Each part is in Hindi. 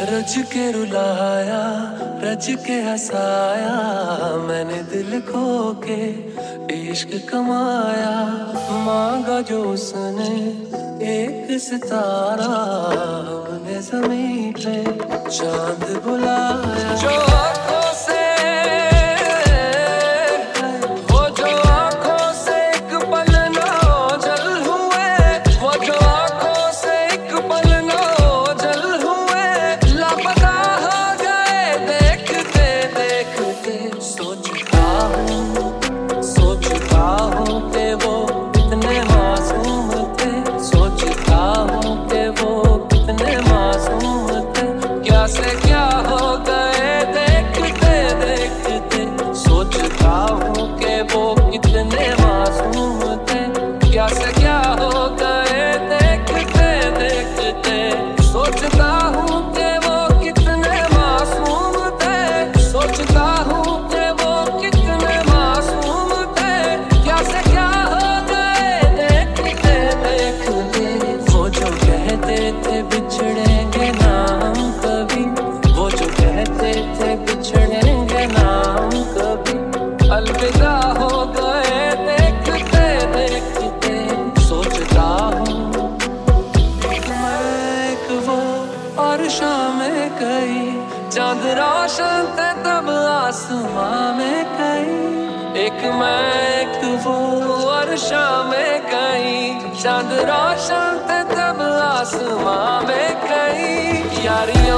रज के रुलाया, रज के हंसाया, मैंने दिल खो के इश्क कमाया। मांगा जो उसने एक सितारा, हमने ज़मीन पे चाँद बुलाया। जो चाँद रोशन थे तब आसमां में गई एक मैं, एक वो और शाम में गई चाँद रोशन थे तब आसमां में गई यारियों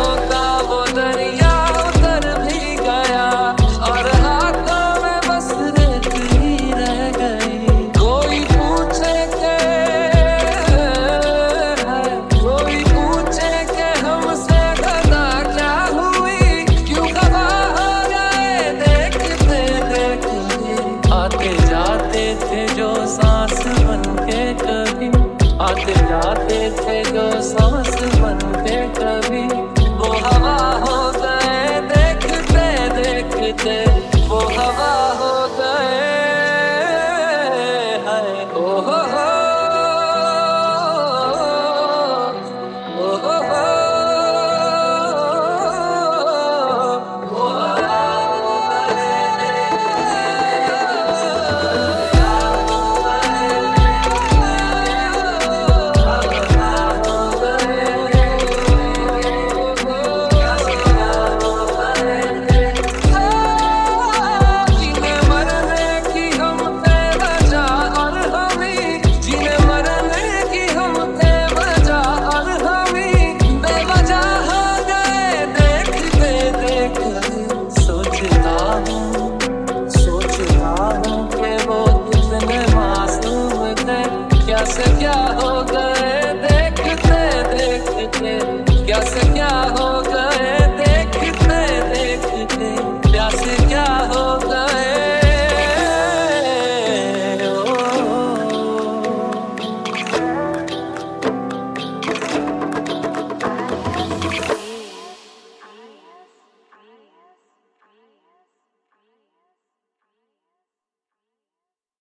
क्या से क्या हो गए?